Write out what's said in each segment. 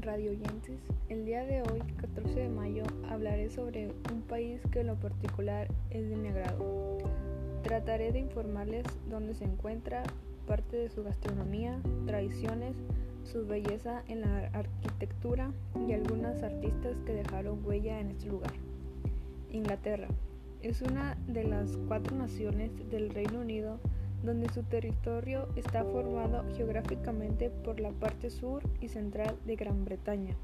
radio oyentes. El día de hoy, 14 de mayo, hablaré sobre un país que en lo particular es de mi agrado. Trataré de informarles dónde se encuentra, parte de su gastronomía, tradiciones, su belleza en la arquitectura y algunas artistas que dejaron huella en este lugar. Inglaterra es una de las cuatro naciones del Reino Unido donde su territorio está formado geográficamente por la parte sur y central de Gran Bretaña,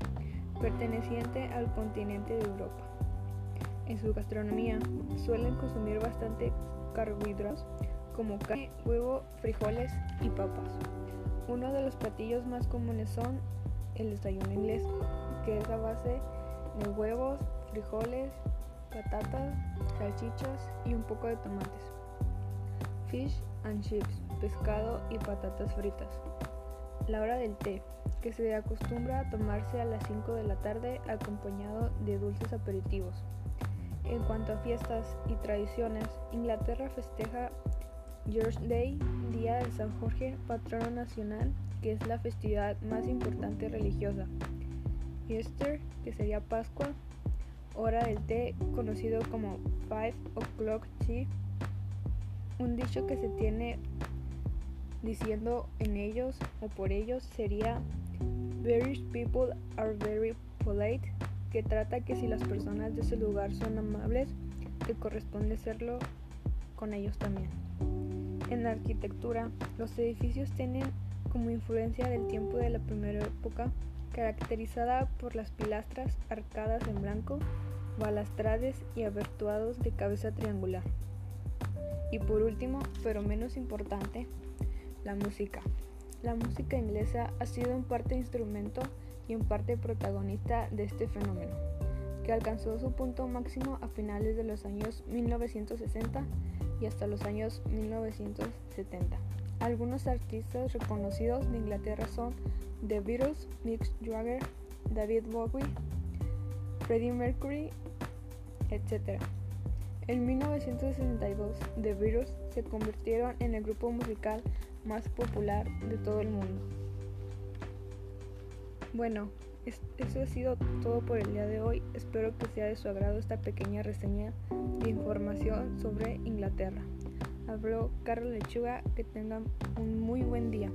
perteneciente al continente de Europa. En su gastronomía suelen consumir bastante carbohidratos como carne, huevo, frijoles y papas. Uno de los platillos más comunes son el desayuno inglés, que es a base de huevos, frijoles, patatas, salchichas y un poco de tomates. Fish and chips, pescado y patatas fritas. La hora del té, que se acostumbra a tomarse a las 5 de la tarde acompañado de dulces aperitivos. En cuanto a fiestas y tradiciones, Inglaterra festeja George Day, Día de San Jorge, patrono nacional, que es la festividad más importante religiosa. Easter, que sería Pascua, hora del té, conocido como Five O'Clock Tea, un dicho que se tiene diciendo en ellos o por ellos sería Very people are very polite, que trata que si las personas de ese lugar son amables, te corresponde serlo con ellos también. En la arquitectura, los edificios tienen como influencia del tiempo de la primera época, caracterizada por las pilastras arcadas en blanco, balastrades y abertuados de cabeza triangular. Y por último, pero menos importante, la música. La música inglesa ha sido en parte instrumento y en parte protagonista de este fenómeno, que alcanzó su punto máximo a finales de los años 1960 y hasta los años 1970. Algunos artistas reconocidos de Inglaterra son The Beatles, Mick Jagger, David Bowie, Freddie Mercury, etc. En 1962, The Beatles se convirtieron en el grupo musical más popular de todo el mundo. Bueno, eso ha sido todo por el día de hoy. Espero que sea de su agrado esta pequeña reseña de información sobre Inglaterra. Habló Carlos Lechuga, que tengan un muy buen día.